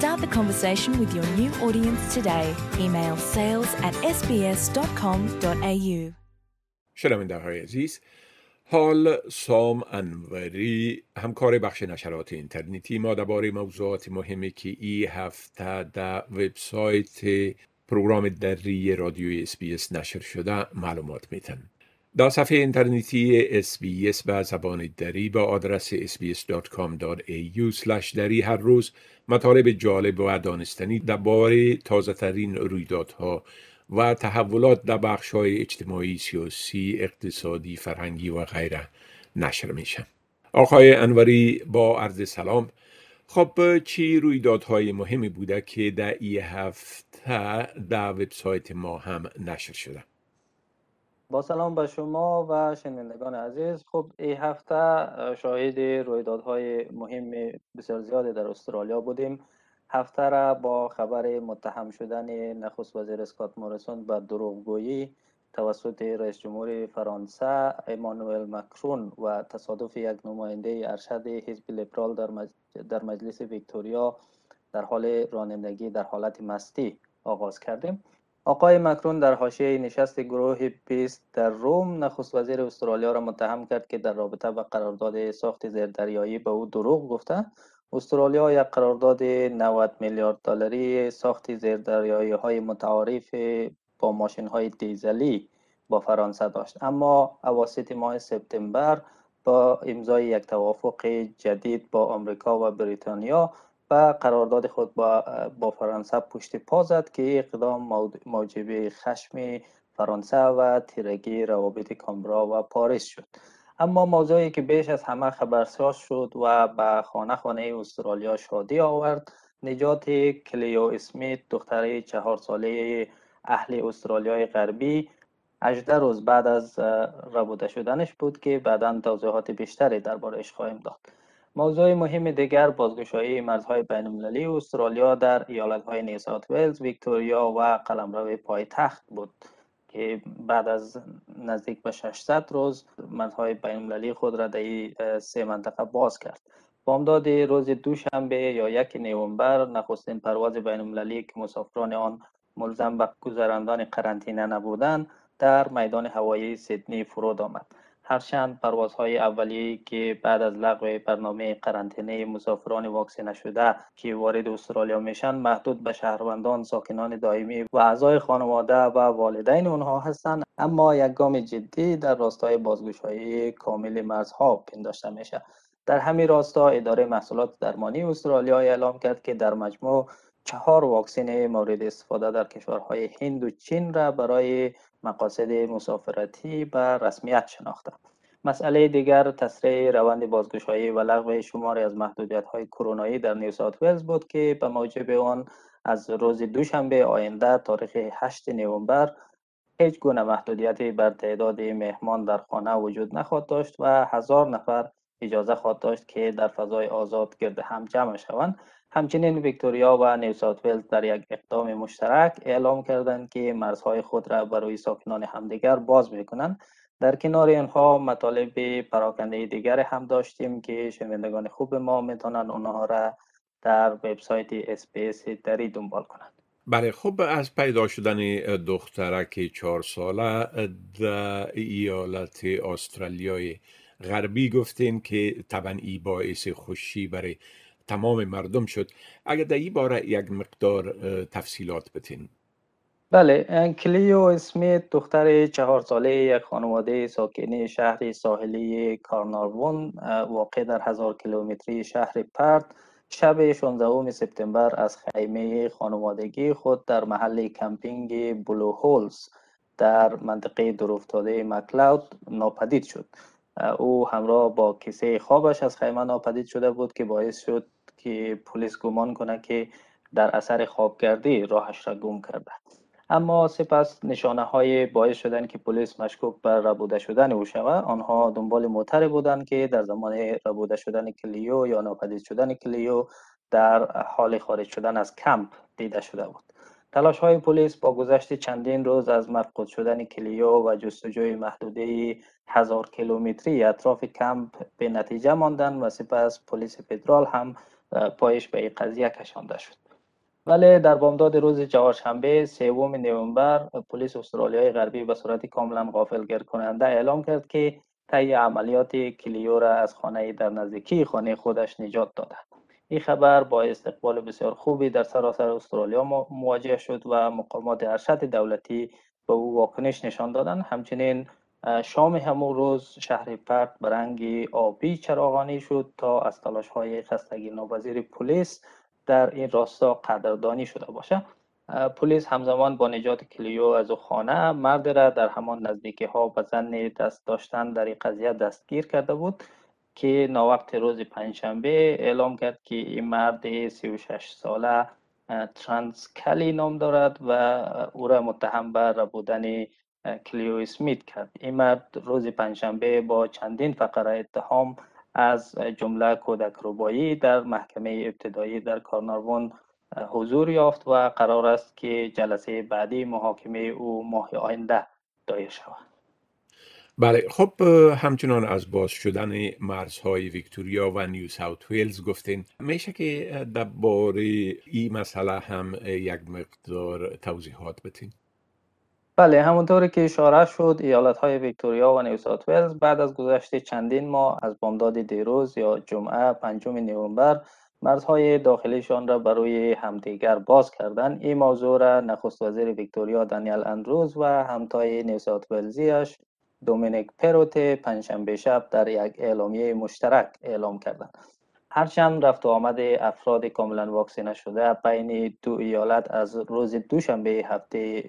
Start the conversation with your new audience today. Email sales at sbs.com.au. شنونده های عزیز حال سام انوری همکار بخش نشرات اینترنتی ما درباره موضوعات مهمی که ای هفته در وبسایت پروگرام دری رادیوی اس نشر شده معلومات میتن در صفحه اینترنتی SBS به زبان دری با آدرس sbs.com.au دری هر روز مطالب جالب و دانستنی درباره تازه ترین رویدادها و تحولات در بخش های اجتماعی، سیاسی، اقتصادی، فرهنگی و غیره نشر میشه. آقای انوری با عرض سلام خب چی رویدادهای مهمی بوده که در ای هفته در وبسایت ما هم نشر شده؟ با سلام به شما و شنوندگان عزیز. خب این هفته شاهد رویدادهای مهم بسیار زیادی در استرالیا بودیم. هفته را با خبر متهم شدن نخست وزیر اسکات موریسون به دروغگویی توسط رئیس جمهور فرانسه ایمانوئل مکرون و تصادف یک نماینده ارشد حزب لیبرال در, در مجلس ویکتوریا در حال رانندگی در حالت مستی آغاز کردیم. آقای مکرون در حاشیه نشست گروه 20 در روم نخست وزیر استرالیا را متهم کرد که در رابطه با قرارداد ساخت زیردریایی به او دروغ گفته. استرالیا یک قرارداد 90 میلیارد دلاری ساخت زیردریایی های متعارف با ماشین های دیزلی با فرانسه داشت. اما اواسط ماه سپتامبر با امضای یک توافق جدید با آمریکا و بریتانیا و قرارداد خود با, با فرانسه پشت پا زد که اقدام موجب خشم فرانسه و تیرگی روابط کامبرا و پاریس شد. اما موضوعی که بیش از همه خبرساز شد و به خانه خانه استرالیا شادی آورد نجات کلیو اسمیت دختر چهار ساله اهل استرالیای غربی 18 روز بعد از ربوده شدنش بود که بعدا توضیحات بیشتری دربارهش خواهیم داد. موضوع مهم دیگر بازگشایی مرزهای بین المللی استرالیا در ایالتهای نیسات ویلز، ویکتوریا و قلمرو پایتخت بود که بعد از نزدیک به 600 روز مرزهای بین المللی خود را در سه منطقه باز کرد. بامداد روز دوشنبه یا یک نوامبر نخستین پرواز بین المللی که مسافران آن ملزم به گذراندن قرنطینه نبودند در میدان هوایی سیدنی فرود آمد. هرچند پروازهای اولیه که بعد از لغو برنامه قرنطینه مسافران واکسینه نشده که وارد استرالیا میشن محدود به شهروندان ساکنان دائمی و اعضای خانواده و والدین اونها هستند. اما یک گام جدی در راستای بازگشایی کامل مرزها پنداشته میشه. در همین راستا اداره محصولات درمانی استرالیا اعلام کرد که در مجموع چهار واکسن مورد استفاده در کشورهای هند و چین را برای مقاصد مسافرتی به رسمیت شناخته مسئله دیگر تسریع روند بازگشایی و لغو شماری از محدودیت های کرونایی در نیو ساوت ولز بود که به موجب آن از روز دوشنبه آینده تاریخ 8 نوامبر هیچ گونه محدودیتی بر تعداد مهمان در خانه وجود نخواهد داشت و هزار نفر اجازه خواهد داشت که در فضای آزاد گرد هم جمع شوند. همچنین ویکتوریا و نیو ساوت ولز در یک اقدام مشترک اعلام کردند که مرزهای خود را برای ساکنان همدیگر باز می‌کنند. در کنار اینها مطالب پراکنده دیگر هم داشتیم که شنوندگان خوب ما می‌تونن اونها را در وبسایت SBS دری دنبال کنند. بله خب از پیدا شدن دخترک چهار ساله در ایالت استرالیای غربی گفتین که طبعا باعث خوشی برای تمام مردم شد. اگر در این باره یک مقدار تفصیلات بتین بله کلیو اسمیت دختر چهار ساله یک خانواده ساکنی شهر ساحلی کارناروون واقع در هزار کیلومتری شهر پرت. شب 16 سپتامبر از خیمه خانوادگی خود در محل کمپینگ بلو هولز در منطقه دورافتاده مکلاود ناپدید شد. او همراه با کیسه خوابش از خیمه ناپدید شده بود که باعث شد که پلیس گمان کنه که در اثر خوابگردی راهش را گم کرده. اما سپس نشانه های باعث شدن که پلیس مشکوک بر ربوده شدن او شود آنها دنبال موتر بودند که در زمان ربوده شدن کلیو یا ناپدید شدن کلیو در حال خارج شدن از کمپ دیده شده بود. تلاش های پلیس با گذشت چندین روز از مفقود شدن کلیو و جستجوی محدوده هزار کیلومتری اطراف کمپ به نتیجه ماندن و سپس پلیس فدرال هم پایش به این قضیه کشانده شد. ولی در بامداد روز چهارشنبه سوم نوامبر پلیس استرالیای غربی به صورت کاملا غافلگیر کننده اعلام کرد که طی عملیات کلیو را از خانه در نزدیکی خانه خودش نجات داده. این خبر با استقبال بسیار خوبی در سراسر استرالیا مواجه شد و مقامات ارشد دولتی به او واکنش نشان دادند. همچنین شام همون روز شهر پرت به رنگ آبی چراغانی شد تا از تلاش های خستگی ناپذیر پلیس در این راستا قدردانی شده باشه. پلیس همزمان با نجات کلیو از او خانه مرد را در همان نزدیکی ها و زن دست داشتن در این قضیه دستگیر کرده بود. که ناوقت روز پنجشنبه اعلام کرد که این مرد 36 ساله ترانس کلی نام دارد و او را متهم بر بودن کلیو اسمیت کرد. این مرد روز پنجشنبه با چندین فقره اتهام از جمله کودک روبایی در محکمه ابتدایی در کارنارون حضور یافت و قرار است که جلسه بعدی محاکمه او ماه آینده دایر شود. بله خب همچنان از باز شدن مرزهای ویکتوریا و نیو ساوت ویلز گفتین. میشه که درباره این مسئله هم یک مقدار توضیحات بتین بله همونطوری که اشاره شد ایالت های ویکتوریا و نیو ساوت ویلز بعد از گذشت چندین ماه از بامداد دیروز یا جمعه پنجم نوامبر مرزهای داخلیشان را برای همدیگر باز کردن این موضوع را نخست وزیر ویکتوریا دانیل اندروز و همتای نیو ساوت ویلزیش دومینیک پروت پنجشنبه شب در یک اعلامیه مشترک اعلام کردند. هرچند رفت و آمد افراد کاملا واکسینه شده بین دو ایالت از روز دوشنبه هفته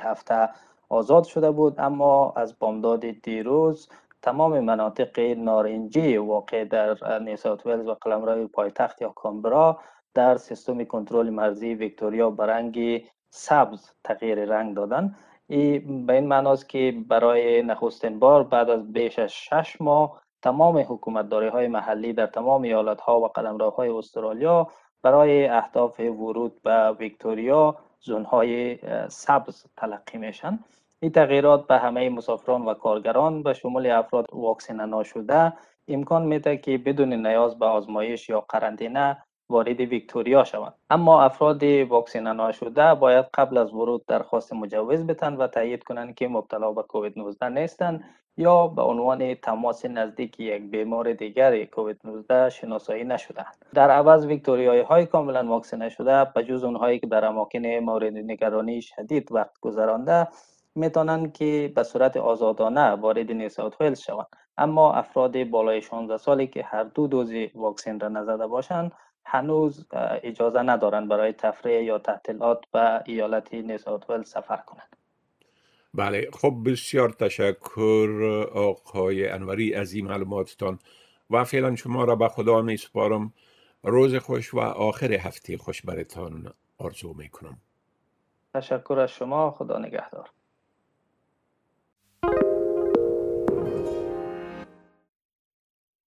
هفته آزاد شده بود اما از بامداد دیروز تمام مناطق نارنجی واقع در نیسات ویلز و قلمرو پایتخت یا کامبرا در سیستم کنترل مرزی ویکتوریا برنگ سبز تغییر رنگ دادن این به این معناست که برای نخستین بار بعد از بیش از شش ماه تمام حکومتداری های محلی در تمام ایالت ها و قلمروهای استرالیا برای اهداف ورود به ویکتوریا زون های سبز تلقی میشن. این تغییرات به همه مسافران و کارگران به شمول افراد واکسینه ناشده امکان میده که بدون نیاز به آزمایش یا قرنطینه وارد ویکتوریا شوند. اما افراد واکسینه نشده باید قبل از ورود درخواست مجوز بتن و تایید کنند که مبتلا به کووید 19 نیستند یا به عنوان تماس نزدیک یک بیمار دیگر کووید 19 شناسایی نشدند در عوض ویکتوریایی های کاملا واکسینه شده به جز اونهایی که در اماکن مورد نگرانی شدید وقت گذرانده می‌تونند که به صورت آزادانه وارد نیساوت ویلز شوند. اما افراد بالای 16 سالی که هر دو دوز واکسن را نزده باشند هنوز اجازه ندارند برای تفریح یا تعطیلات به ایالت نیساوت سفر کنند. بله خب بسیار تشکر آقای انوری از این معلوماتتان و فعلا شما را به خدا می سپارم روز خوش و آخر هفته خوش برتان آرزو می کنم تشکر از شما خدا نگهدار.